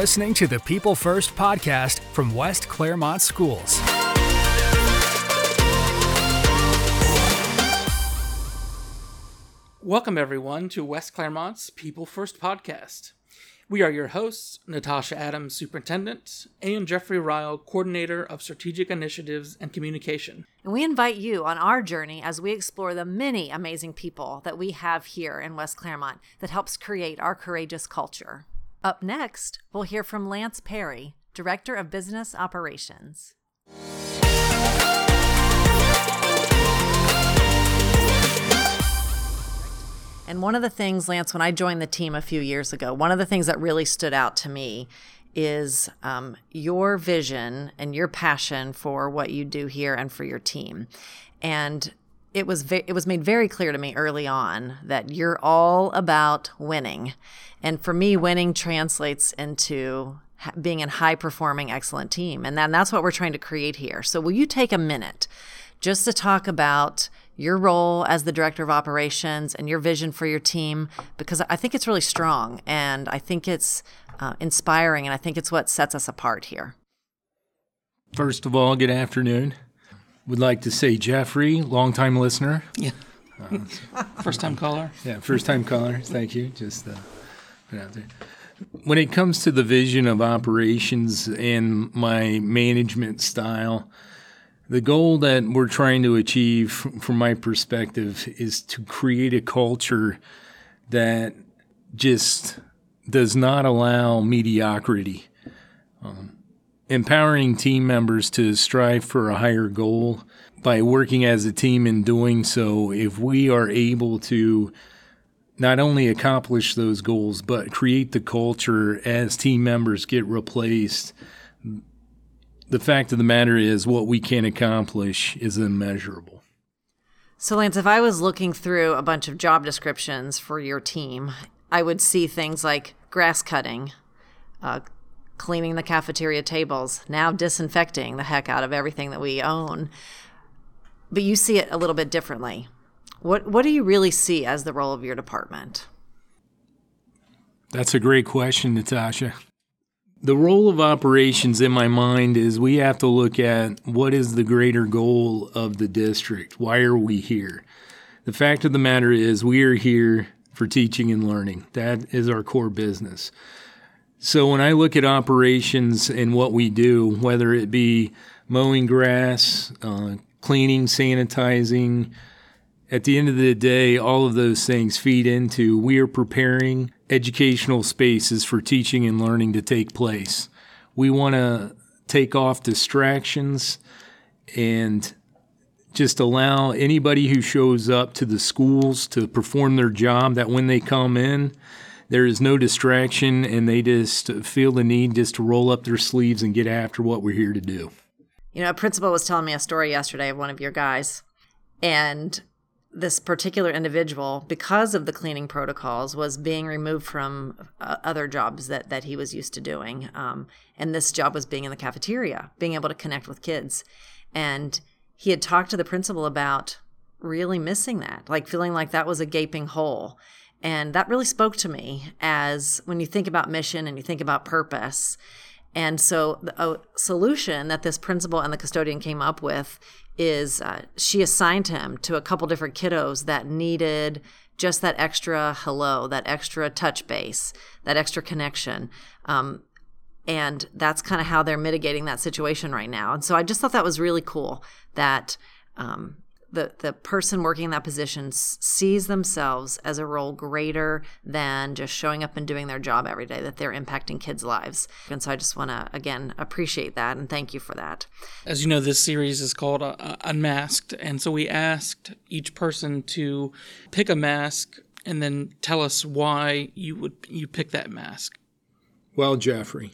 listening to the People First podcast from West Clermont Schools. Welcome, everyone, to West Clermont's People First podcast. We are your hosts, Natasha Adams, Superintendent, and Jeffrey Ryle, Coordinator of Strategic Initiatives and Communication. And we invite you on our journey as we explore the many amazing people that we have here in West Clermont that helps create our courageous culture. Up next, we'll hear from Lance Perry, Director of Business Operations. And one of the things, Lance, when I joined the team a few years ago, one of the things that really stood out to me is um, your vision and your passion for what you do here and for your team. And it was ve- it was made very clear to me early on that you're all about winning. And for me, winning translates into ha- being a high performing, excellent team. And then that's what we're trying to create here. So, will you take a minute just to talk about your role as the director of operations and your vision for your team because I think it's really strong and I think it's uh, inspiring and I think it's what sets us apart here. First of all, good afternoon. Would like to say Jeffrey, longtime listener. Yeah. first time caller. Yeah, first time caller. Thank you. Just uh, put out there. When it comes to the vision of operations and my management style, the goal that we're trying to achieve, from my perspective, is to create a culture that just does not allow mediocrity. Um, empowering team members to strive for a higher goal by working as a team and doing so, if we are able to not only accomplish those goals, but create the culture as team members get replaced the fact of the matter is what we can accomplish is immeasurable. So, Lance, if I was looking through a bunch of job descriptions for your team, I would see things like grass cutting, uh, cleaning the cafeteria tables, now disinfecting the heck out of everything that we own. But you see it a little bit differently. What what do you really see as the role of your department? That's a great question, Natasha. The role of operations in my mind is we have to look at what is the greater goal of the district? Why are we here? The fact of the matter is, we are here for teaching and learning. That is our core business. So when I look at operations and what we do, whether it be mowing grass, uh, cleaning, sanitizing, at the end of the day, all of those things feed into we are preparing educational spaces for teaching and learning to take place. We want to take off distractions and just allow anybody who shows up to the schools to perform their job that when they come in, there is no distraction and they just feel the need just to roll up their sleeves and get after what we're here to do. You know, a principal was telling me a story yesterday of one of your guys, and this particular individual, because of the cleaning protocols, was being removed from uh, other jobs that, that he was used to doing. Um, and this job was being in the cafeteria, being able to connect with kids. And he had talked to the principal about really missing that, like feeling like that was a gaping hole. And that really spoke to me as when you think about mission and you think about purpose. And so, a solution that this principal and the custodian came up with is uh, she assigned him to a couple different kiddos that needed just that extra hello, that extra touch base, that extra connection. Um, and that's kind of how they're mitigating that situation right now. And so I just thought that was really cool that um, the the person working in that position sees themselves as a role greater than just showing up and doing their job every day that they're impacting kids lives. And so i just want to again appreciate that and thank you for that. As you know this series is called uh, unmasked. And so we asked each person to pick a mask and then tell us why you would you pick that mask. Well jeffrey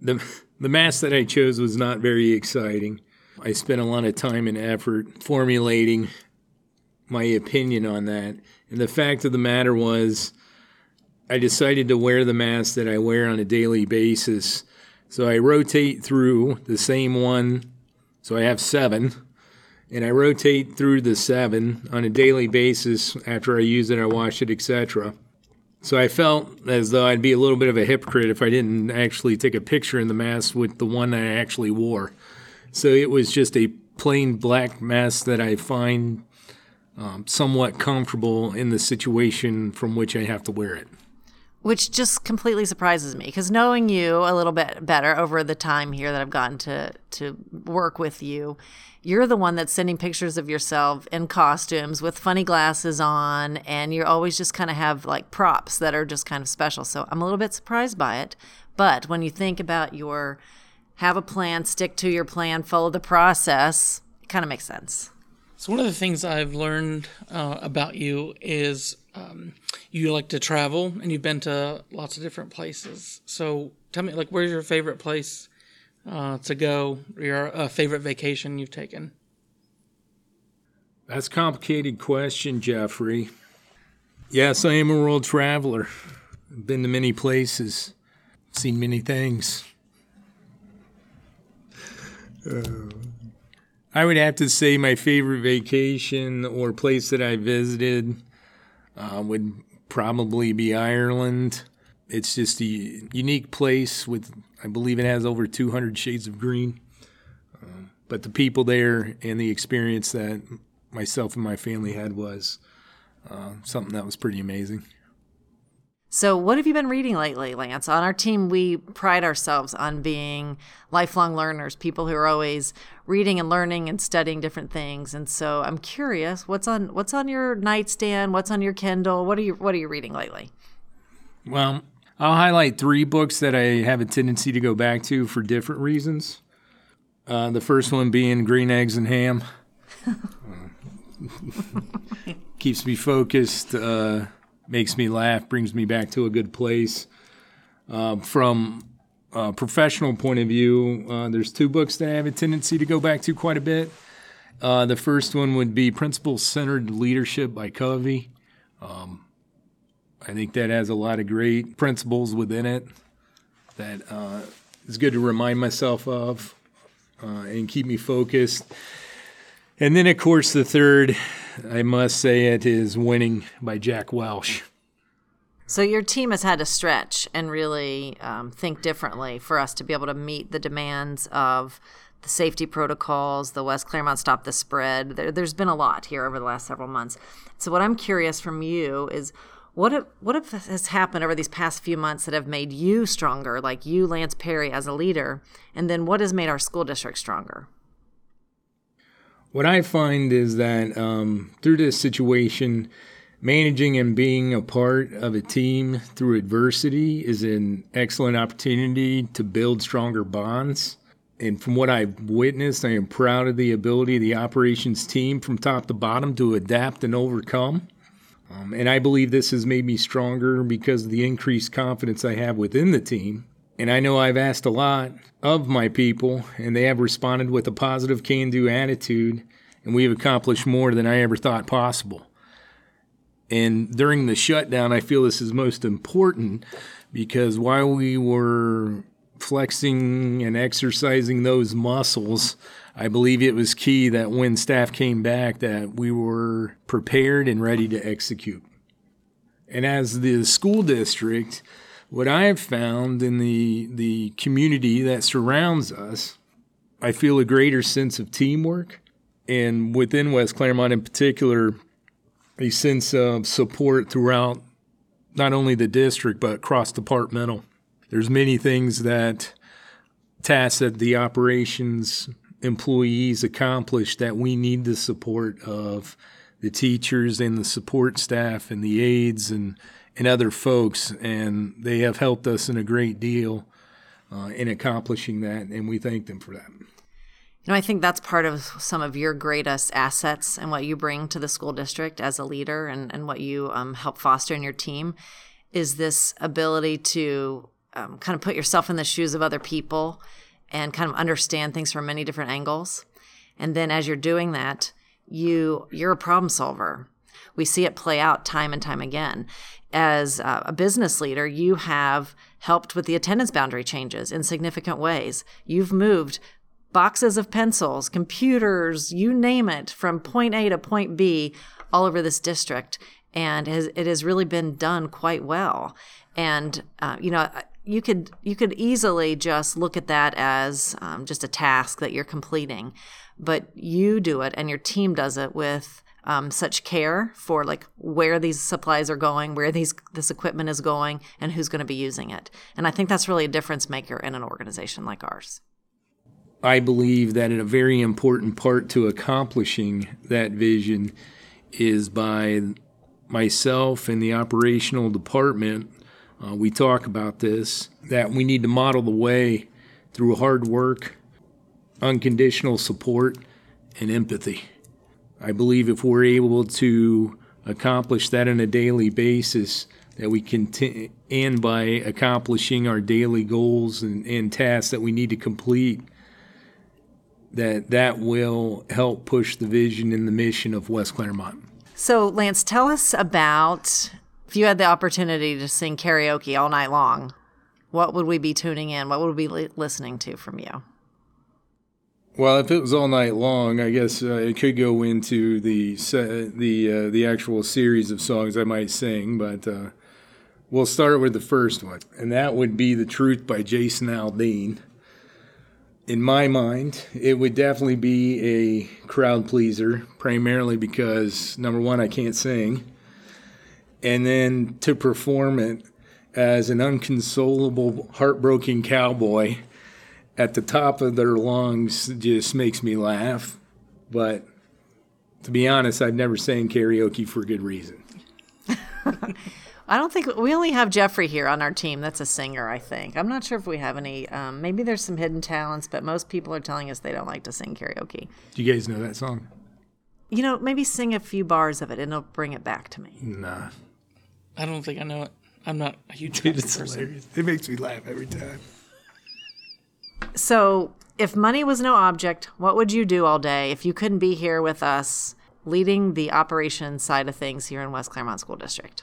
the the mask that i chose was not very exciting I spent a lot of time and effort formulating my opinion on that. And the fact of the matter was, I decided to wear the mask that I wear on a daily basis. So I rotate through the same one. So I have seven. And I rotate through the seven on a daily basis. After I use it, I wash it, etc. So I felt as though I'd be a little bit of a hypocrite if I didn't actually take a picture in the mask with the one I actually wore. So it was just a plain black mask that I find um, somewhat comfortable in the situation from which I have to wear it. Which just completely surprises me because knowing you a little bit better over the time here that I've gotten to to work with you, you're the one that's sending pictures of yourself in costumes with funny glasses on, and you're always just kind of have like props that are just kind of special. So I'm a little bit surprised by it. But when you think about your have a plan, stick to your plan, follow the process, it kind of makes sense. So one of the things I've learned uh, about you is um, you like to travel and you've been to lots of different places. So tell me, like, where's your favorite place uh, to go? Your uh, favorite vacation you've taken? That's a complicated question, Jeffrey. Yes, I am a world traveler. I've been to many places, seen many things. Uh, I would have to say my favorite vacation or place that I visited uh, would probably be Ireland. It's just a unique place with, I believe it has over 200 shades of green. Uh, but the people there and the experience that myself and my family had was uh, something that was pretty amazing. So, what have you been reading lately, Lance? On our team, we pride ourselves on being lifelong learners, people who are always reading and learning and studying different things. And so, I'm curious, what's on what's on your nightstand? What's on your Kindle? What are you What are you reading lately? Well, I'll highlight three books that I have a tendency to go back to for different reasons. Uh, the first one being Green Eggs and Ham. keeps me focused. Uh, makes me laugh, brings me back to a good place. Uh, from a professional point of view, uh, there's two books that I have a tendency to go back to quite a bit. Uh, the first one would be Principle Centered Leadership by Covey. Um, I think that has a lot of great principles within it that uh, is good to remind myself of uh, and keep me focused. And then, of course, the third, I must say it, is Winning by Jack Welch. So your team has had to stretch and really um, think differently for us to be able to meet the demands of the safety protocols, the West Clermont Stop the Spread. There, has been a lot here over the last several months. So what I'm curious from you is what if, what if has happened over these past few months that have made you stronger, like you, Lance Perry, as a leader, and then what has made our school district stronger? What I find is that um, through this situation, managing and being a part of a team through adversity is an excellent opportunity to build stronger bonds. And from what I've witnessed, I am proud of the ability of the operations team from top to bottom to adapt and overcome. Um, and I believe this has made me stronger because of the increased confidence I have within the team and I know I've asked a lot of my people, and they have responded with a positive can do attitude, and we have accomplished more than I ever thought possible. And during the shutdown, I feel this is most important because while we were flexing and exercising those muscles, I believe it was key that when staff came back that we were prepared and ready to execute. And as the school district, what I have found in the the community that surrounds us, I feel a greater sense of teamwork, and within West Clermont in particular, a sense of support throughout not only the district but cross departmental. There's many things that tasks that the operations employees accomplish that we need the support of the teachers and the support staff and the aides and and other folks, and they have helped us in a great deal uh, in accomplishing that, and we thank them for that. You know, I think that's part of some of your greatest assets and what you bring to the school district as a leader and, and what you um, help foster in your team is this ability to um, kind of put yourself in the shoes of other people and kind of understand things from many different angles. And then as you're doing that, you you're a problem solver. We see it play out time and time again as a business leader, you have helped with the attendance boundary changes in significant ways. You've moved boxes of pencils, computers, you name it, from point A to point B all over this district. and it has really been done quite well. And uh, you know, you could you could easily just look at that as um, just a task that you're completing, but you do it and your team does it with um, such care for like where these supplies are going, where these this equipment is going, and who's going to be using it. And I think that's really a difference maker in an organization like ours. I believe that a very important part to accomplishing that vision is by myself and the operational department. Uh, we talk about this that we need to model the way through hard work, unconditional support, and empathy. I believe if we're able to accomplish that on a daily basis, that we can, and by accomplishing our daily goals and, and tasks that we need to complete, that that will help push the vision and the mission of West Clermont. So, Lance, tell us about if you had the opportunity to sing karaoke all night long, what would we be tuning in? What would we be listening to from you? Well, if it was all night long, I guess uh, it could go into the the uh, the actual series of songs I might sing, but uh, we'll start with the first one, and that would be "The Truth" by Jason Aldean. In my mind, it would definitely be a crowd pleaser, primarily because number one, I can't sing, and then to perform it as an unconsolable, heartbroken cowboy at the top of their lungs just makes me laugh. But to be honest, I've never sang karaoke for good reason. I don't think we only have Jeffrey here on our team. That's a singer, I think. I'm not sure if we have any. Um, maybe there's some hidden talents, but most people are telling us they don't like to sing karaoke. Do you guys know that song? You know, maybe sing a few bars of it, and it'll bring it back to me. Nah. I don't think I know it. I'm not a huge Dude, it's person. hilarious. It makes me laugh every time. So, if money was no object, what would you do all day if you couldn't be here with us leading the operations side of things here in West Clermont School District?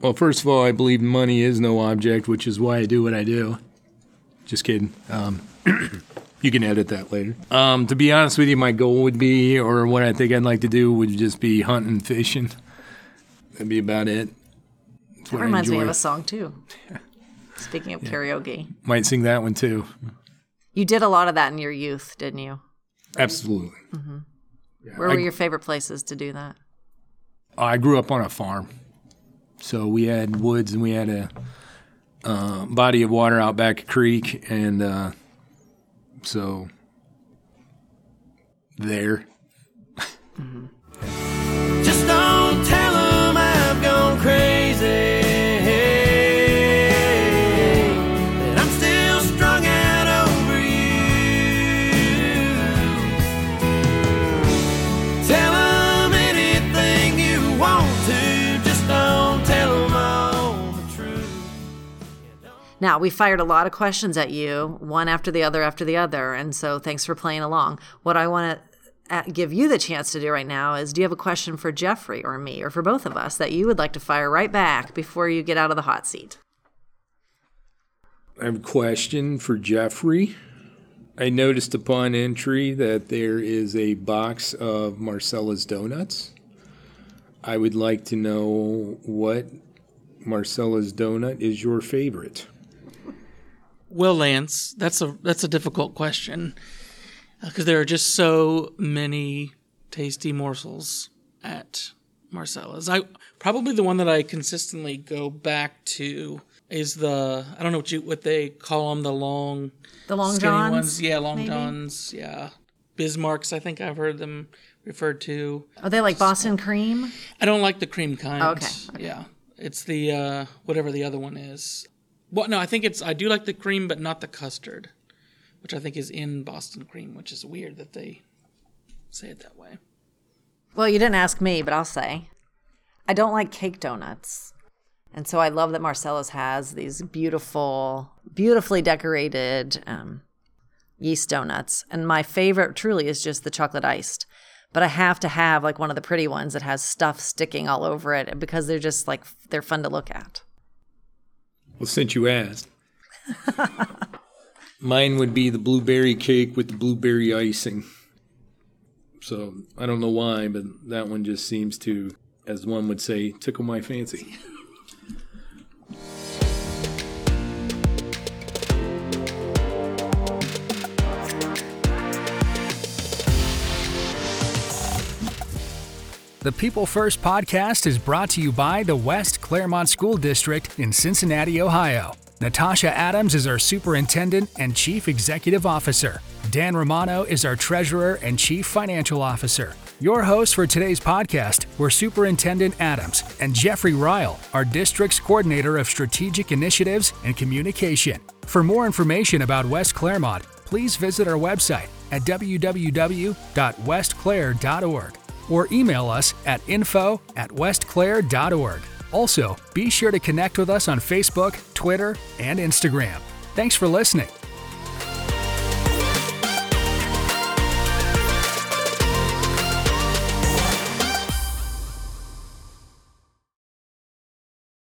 Well, first of all, I believe money is no object, which is why I do what I do. Just kidding. Um, you can edit that later. Um, to be honest with you, my goal would be, or what I think I'd like to do, would just be hunting, fishing. That'd be about it. That's That reminds me of a song, too. Speaking of karaoke, Might sing that one too. You did a lot of that in your youth, didn't you? Absolutely. Where I- were your favorite places to do that? I grew up on a farm, so we had woods and we had a uh, body of water out back a creek, and uh, so there. Just Now, we fired a lot of questions at you, one after the other after the other. And so thanks for playing along. What I want to uh, give you the chance to do right now is do you have a question for Jeffrey or me or for both of us that you would like to fire right back before you get out of the hot seat? I have a question for Jeffrey. I noticed upon entry that there is a box of Marcella's donuts. I would like to know what Marcella's donut is your favorite. Well, Lance, that's a that's a difficult question because there are just so many tasty morsels at Marcella's. I probably the one that I consistently go back to is the I don't know what you what they call them the long The Long skinny Johns? ones. Yeah, long maybe? johns. Yeah, Bismarcks. I think I've heard them referred to. Are they like Boston cream? I don't like the cream kind. Okay, okay. Yeah, it's the uh, whatever the other one is. Well, no, I think it's I do like the cream, but not the custard, which I think is in Boston cream, which is weird that they say it that way. Well, you didn't ask me, but I'll say I don't like cake donuts. And so I love that Marcella's has these beautiful, beautifully decorated um, yeast donuts. And my favorite truly is just the chocolate iced. But I have to have like one of the pretty ones that has stuff sticking all over it because they're just like, they're fun to look at. Well, since you asked, mine would be the blueberry cake with the blueberry icing. So I don't know why, but that one just seems to as one would say, tickle my fancy. The People First podcast is brought to you by the West Clermont School District in Cincinnati, Ohio. Natasha Adams is our superintendent and chief executive officer. Dan Romano is our treasurer and chief financial officer. Your hosts for today's podcast were Superintendent Adams and Jeffrey Ryle, our district's coordinator of strategic initiatives and communication. For more information about West Clermont, please visit our website at www.westcler.org or email us at info at westcler.org. Also, be sure to connect with us on Facebook, Twitter, and Instagram. Thanks for listening.